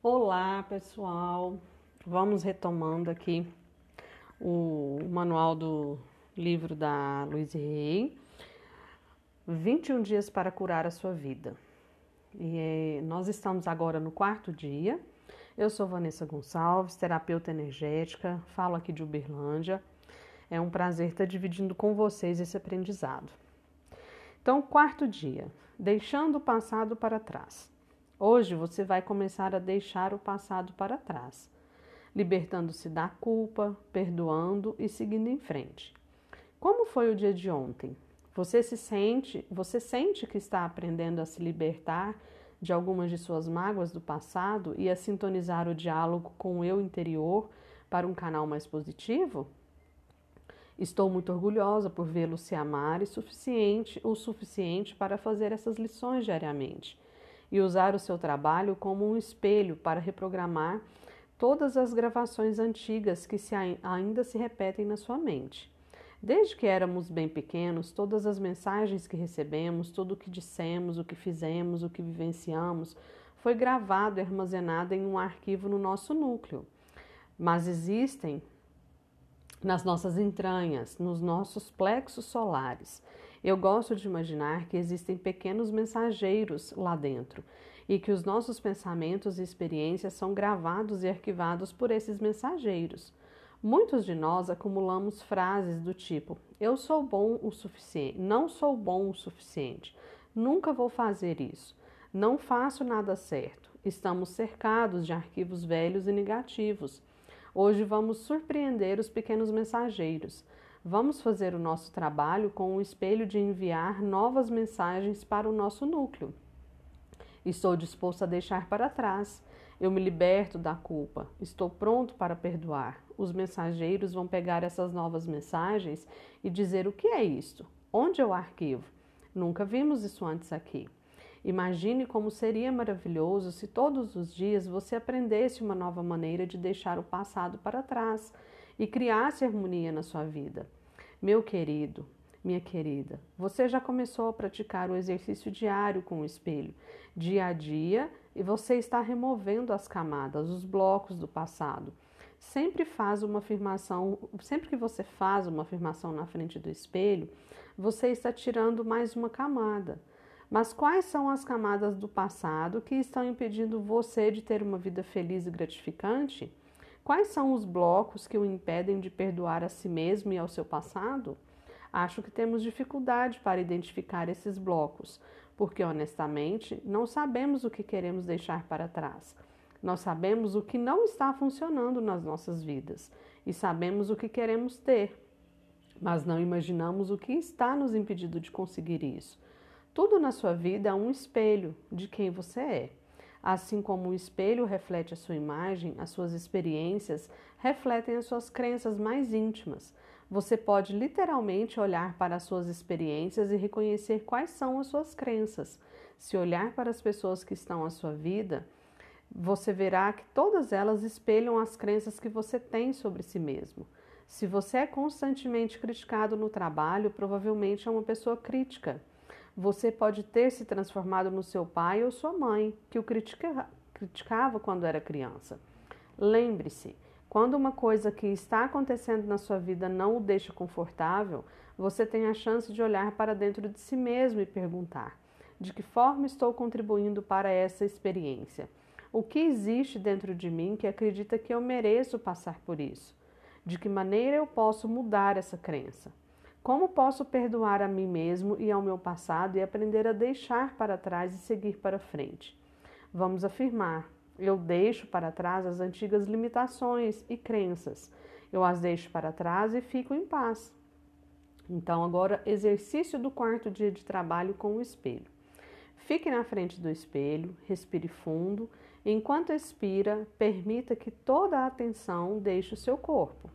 Olá, pessoal. Vamos retomando aqui o manual do livro da Luiz Rey. 21 dias para curar a sua vida. E é, nós estamos agora no quarto dia. Eu sou Vanessa Gonçalves, terapeuta energética, falo aqui de Uberlândia. É um prazer estar dividindo com vocês esse aprendizado. Então, quarto dia, deixando o passado para trás. Hoje você vai começar a deixar o passado para trás, libertando-se da culpa, perdoando e seguindo em frente. Como foi o dia de ontem? Você se sente, você sente que está aprendendo a se libertar de algumas de suas mágoas do passado e a sintonizar o diálogo com o eu interior para um canal mais positivo? Estou muito orgulhosa por vê-lo se amar e suficiente, o suficiente para fazer essas lições diariamente e usar o seu trabalho como um espelho para reprogramar todas as gravações antigas que se ainda se repetem na sua mente. Desde que éramos bem pequenos, todas as mensagens que recebemos, tudo o que dissemos, o que fizemos, o que vivenciamos, foi gravado e armazenado em um arquivo no nosso núcleo. Mas existem nas nossas entranhas, nos nossos plexos solares. Eu gosto de imaginar que existem pequenos mensageiros lá dentro e que os nossos pensamentos e experiências são gravados e arquivados por esses mensageiros. Muitos de nós acumulamos frases do tipo: eu sou bom o suficiente, não sou bom o suficiente, nunca vou fazer isso, não faço nada certo. Estamos cercados de arquivos velhos e negativos. Hoje vamos surpreender os pequenos mensageiros. Vamos fazer o nosso trabalho com o espelho de enviar novas mensagens para o nosso núcleo. Estou disposto a deixar para trás. Eu me liberto da culpa. Estou pronto para perdoar. Os mensageiros vão pegar essas novas mensagens e dizer: o que é isto? Onde é o arquivo? Nunca vimos isso antes aqui. Imagine como seria maravilhoso se todos os dias você aprendesse uma nova maneira de deixar o passado para trás e criasse harmonia na sua vida. Meu querido, minha querida, você já começou a praticar o exercício diário com o espelho, dia a dia, e você está removendo as camadas, os blocos do passado. Sempre faz uma afirmação, sempre que você faz uma afirmação na frente do espelho, você está tirando mais uma camada. Mas quais são as camadas do passado que estão impedindo você de ter uma vida feliz e gratificante? Quais são os blocos que o impedem de perdoar a si mesmo e ao seu passado? Acho que temos dificuldade para identificar esses blocos, porque honestamente não sabemos o que queremos deixar para trás. Nós sabemos o que não está funcionando nas nossas vidas e sabemos o que queremos ter, mas não imaginamos o que está nos impedindo de conseguir isso. Tudo na sua vida é um espelho de quem você é. Assim como o espelho reflete a sua imagem, as suas experiências refletem as suas crenças mais íntimas. Você pode literalmente olhar para as suas experiências e reconhecer quais são as suas crenças. Se olhar para as pessoas que estão à sua vida, você verá que todas elas espelham as crenças que você tem sobre si mesmo. Se você é constantemente criticado no trabalho, provavelmente é uma pessoa crítica. Você pode ter se transformado no seu pai ou sua mãe, que o critica, criticava quando era criança. Lembre-se, quando uma coisa que está acontecendo na sua vida não o deixa confortável, você tem a chance de olhar para dentro de si mesmo e perguntar: de que forma estou contribuindo para essa experiência? O que existe dentro de mim que acredita que eu mereço passar por isso? De que maneira eu posso mudar essa crença? Como posso perdoar a mim mesmo e ao meu passado e aprender a deixar para trás e seguir para frente? Vamos afirmar: eu deixo para trás as antigas limitações e crenças. Eu as deixo para trás e fico em paz. Então, agora, exercício do quarto dia de trabalho com o espelho. Fique na frente do espelho, respire fundo. Enquanto expira, permita que toda a atenção deixe o seu corpo.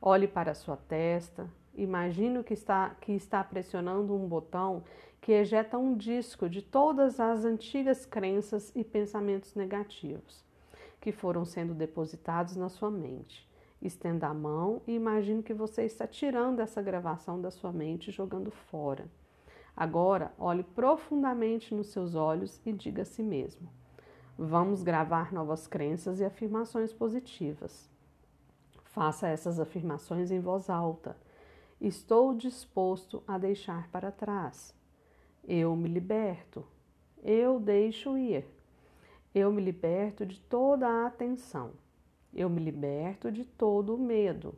Olhe para a sua testa, Imagino que está, que está pressionando um botão que ejeta um disco de todas as antigas crenças e pensamentos negativos que foram sendo depositados na sua mente. Estenda a mão e imagine que você está tirando essa gravação da sua mente e jogando fora. Agora, olhe profundamente nos seus olhos e diga a si mesmo: Vamos gravar novas crenças e afirmações positivas. Faça essas afirmações em voz alta. Estou disposto a deixar para trás. Eu me liberto. Eu deixo ir. Eu me liberto de toda a atenção. Eu me liberto de todo o medo.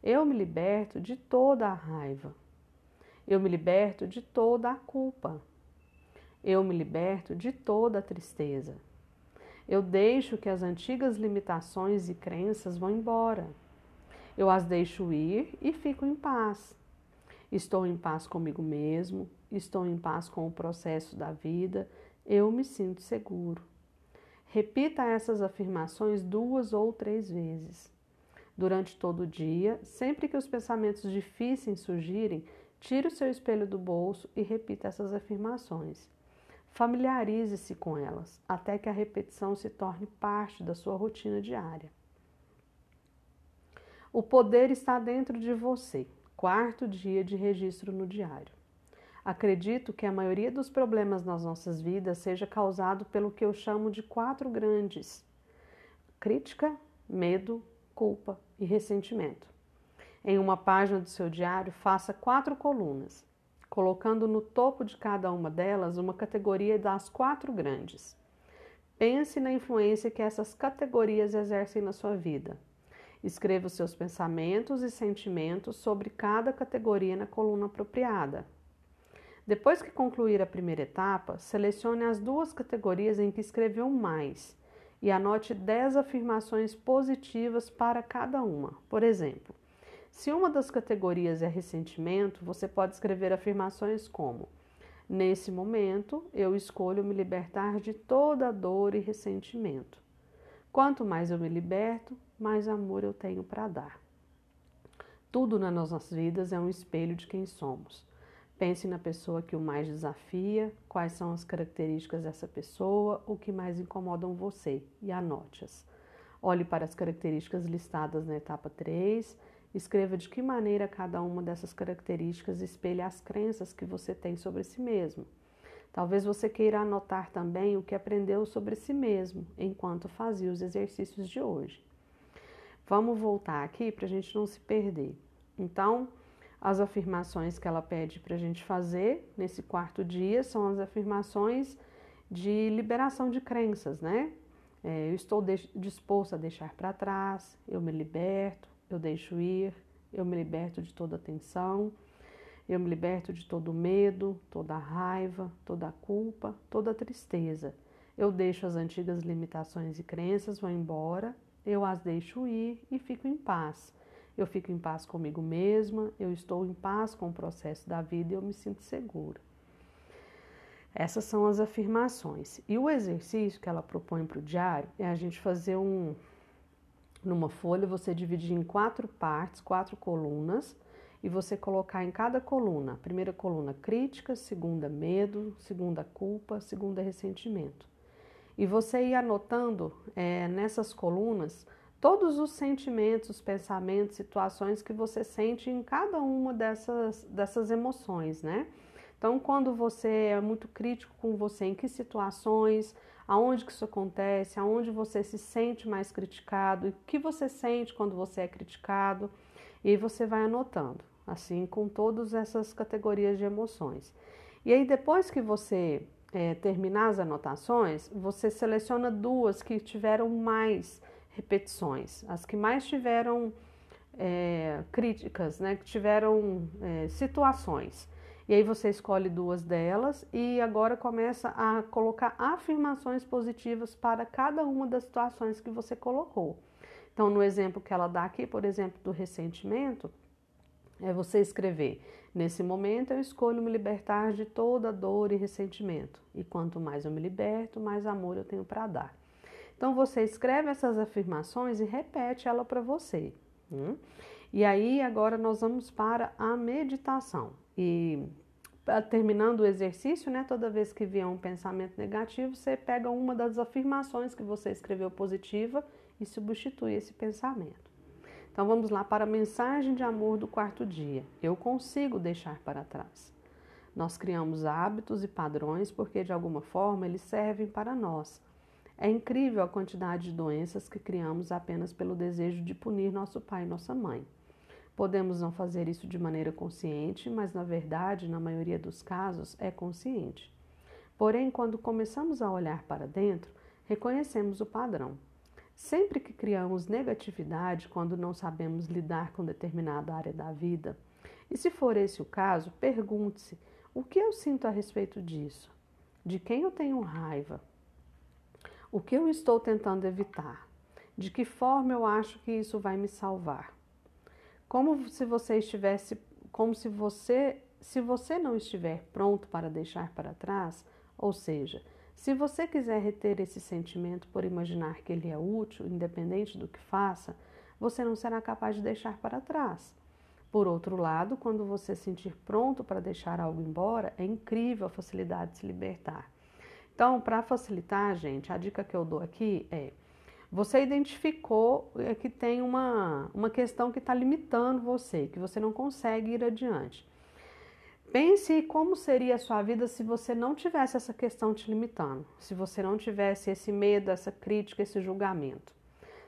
Eu me liberto de toda a raiva. Eu me liberto de toda a culpa. Eu me liberto de toda a tristeza. Eu deixo que as antigas limitações e crenças vão embora. Eu as deixo ir e fico em paz. Estou em paz comigo mesmo, estou em paz com o processo da vida, eu me sinto seguro. Repita essas afirmações duas ou três vezes. Durante todo o dia, sempre que os pensamentos difíceis surgirem, tire o seu espelho do bolso e repita essas afirmações. Familiarize-se com elas até que a repetição se torne parte da sua rotina diária. O poder está dentro de você. Quarto dia de registro no diário. Acredito que a maioria dos problemas nas nossas vidas seja causado pelo que eu chamo de quatro grandes: crítica, medo, culpa e ressentimento. Em uma página do seu diário, faça quatro colunas, colocando no topo de cada uma delas uma categoria das quatro grandes. Pense na influência que essas categorias exercem na sua vida. Escreva os seus pensamentos e sentimentos sobre cada categoria na coluna apropriada. Depois que concluir a primeira etapa, selecione as duas categorias em que escreveu mais e anote 10 afirmações positivas para cada uma. Por exemplo, se uma das categorias é ressentimento, você pode escrever afirmações como: Nesse momento, eu escolho me libertar de toda dor e ressentimento. Quanto mais eu me liberto, mais amor eu tenho para dar. Tudo nas nossas vidas é um espelho de quem somos. Pense na pessoa que o mais desafia, quais são as características dessa pessoa, o que mais incomodam você e anote-as. Olhe para as características listadas na etapa 3, escreva de que maneira cada uma dessas características espelha as crenças que você tem sobre si mesmo. Talvez você queira anotar também o que aprendeu sobre si mesmo enquanto fazia os exercícios de hoje. Vamos voltar aqui para a gente não se perder. Então, as afirmações que ela pede para a gente fazer nesse quarto dia são as afirmações de liberação de crenças, né? É, eu estou disposto a deixar para trás, eu me liberto, eu deixo ir, eu me liberto de toda tensão, eu me liberto de todo medo, toda raiva, toda culpa, toda tristeza. Eu deixo as antigas limitações e crenças, vão embora, eu as deixo ir e fico em paz eu fico em paz comigo mesma, eu estou em paz com o processo da vida e eu me sinto segura. Essas são as afirmações. E o exercício que ela propõe para o diário é a gente fazer um. Numa folha, você dividir em quatro partes, quatro colunas, e você colocar em cada coluna, primeira coluna crítica, segunda medo, segunda culpa, segunda ressentimento. E você ir anotando é, nessas colunas todos os sentimentos, pensamentos, situações que você sente em cada uma dessas, dessas emoções, né? Então, quando você é muito crítico com você, em que situações, aonde que isso acontece, aonde você se sente mais criticado, o que você sente quando você é criticado, e você vai anotando, assim, com todas essas categorias de emoções. E aí, depois que você é, terminar as anotações, você seleciona duas que tiveram mais repetições, as que mais tiveram é, críticas, né, que tiveram é, situações. E aí você escolhe duas delas e agora começa a colocar afirmações positivas para cada uma das situações que você colocou. Então, no exemplo que ela dá aqui, por exemplo, do ressentimento, é você escrever: Nesse momento eu escolho me libertar de toda dor e ressentimento. E quanto mais eu me liberto, mais amor eu tenho para dar. Então você escreve essas afirmações e repete ela para você. Hum? E aí agora nós vamos para a meditação. E terminando o exercício, né, toda vez que vier um pensamento negativo, você pega uma das afirmações que você escreveu positiva e substitui esse pensamento. Então vamos lá para a mensagem de amor do quarto dia. Eu consigo deixar para trás. Nós criamos hábitos e padrões porque de alguma forma eles servem para nós É incrível a quantidade de doenças que criamos apenas pelo desejo de punir nosso pai e nossa mãe. Podemos não fazer isso de maneira consciente, mas na verdade, na maioria dos casos, é consciente. Porém, quando começamos a olhar para dentro, reconhecemos o padrão. Sempre que criamos negatividade quando não sabemos lidar com determinada área da vida, e se for esse o caso, pergunte-se: o que eu sinto a respeito disso? De quem eu tenho raiva? O que eu estou tentando evitar? De que forma eu acho que isso vai me salvar? Como se você estivesse, como se você, se você não estiver pronto para deixar para trás, ou seja, se você quiser reter esse sentimento por imaginar que ele é útil, independente do que faça, você não será capaz de deixar para trás. Por outro lado, quando você sentir pronto para deixar algo embora, é incrível a facilidade de se libertar. Então, para facilitar, gente, a dica que eu dou aqui é você identificou é, que tem uma, uma questão que está limitando você, que você não consegue ir adiante. Pense como seria a sua vida se você não tivesse essa questão te limitando, se você não tivesse esse medo, essa crítica, esse julgamento.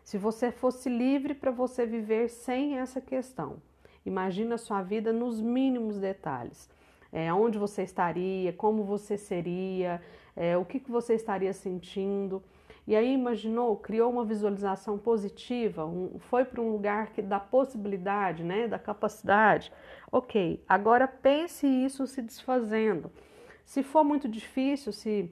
Se você fosse livre para você viver sem essa questão. Imagina a sua vida nos mínimos detalhes. É, onde você estaria, como você seria, é, o que, que você estaria sentindo. E aí imaginou, criou uma visualização positiva, um, foi para um lugar que dá possibilidade, né, da capacidade. Ok, agora pense isso se desfazendo. Se for muito difícil se,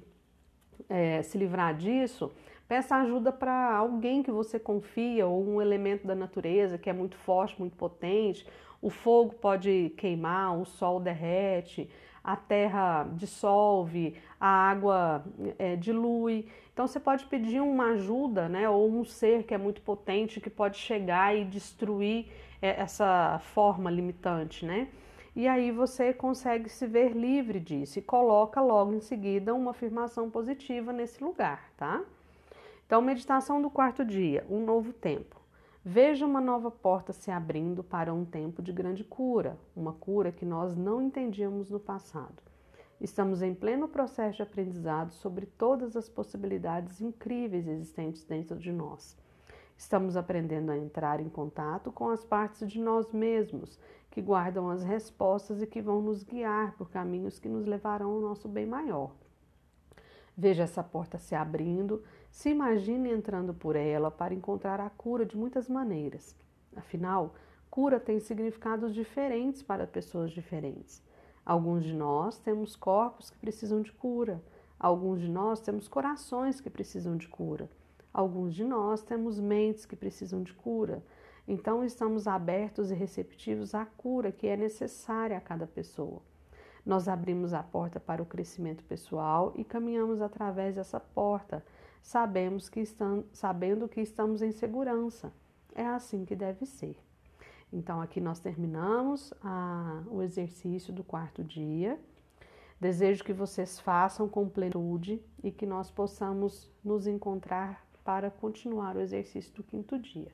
é, se livrar disso, peça ajuda para alguém que você confia ou um elemento da natureza que é muito forte, muito potente. O fogo pode queimar, o sol derrete, a terra dissolve, a água é, dilui. Então você pode pedir uma ajuda, né, ou um ser que é muito potente que pode chegar e destruir é, essa forma limitante, né? E aí você consegue se ver livre disso e coloca logo em seguida uma afirmação positiva nesse lugar, tá? Então, meditação do quarto dia, um novo tempo. Veja uma nova porta se abrindo para um tempo de grande cura, uma cura que nós não entendíamos no passado. Estamos em pleno processo de aprendizado sobre todas as possibilidades incríveis existentes dentro de nós. Estamos aprendendo a entrar em contato com as partes de nós mesmos que guardam as respostas e que vão nos guiar por caminhos que nos levarão ao nosso bem maior. Veja essa porta se abrindo, se imagine entrando por ela para encontrar a cura de muitas maneiras. Afinal, cura tem significados diferentes para pessoas diferentes. Alguns de nós temos corpos que precisam de cura, alguns de nós temos corações que precisam de cura, alguns de nós temos mentes que precisam de cura. Então, estamos abertos e receptivos à cura que é necessária a cada pessoa. Nós abrimos a porta para o crescimento pessoal e caminhamos através dessa porta, sabemos que estamos, sabendo que estamos em segurança. É assim que deve ser. Então, aqui nós terminamos a, o exercício do quarto dia. Desejo que vocês façam com plenitude e que nós possamos nos encontrar para continuar o exercício do quinto dia.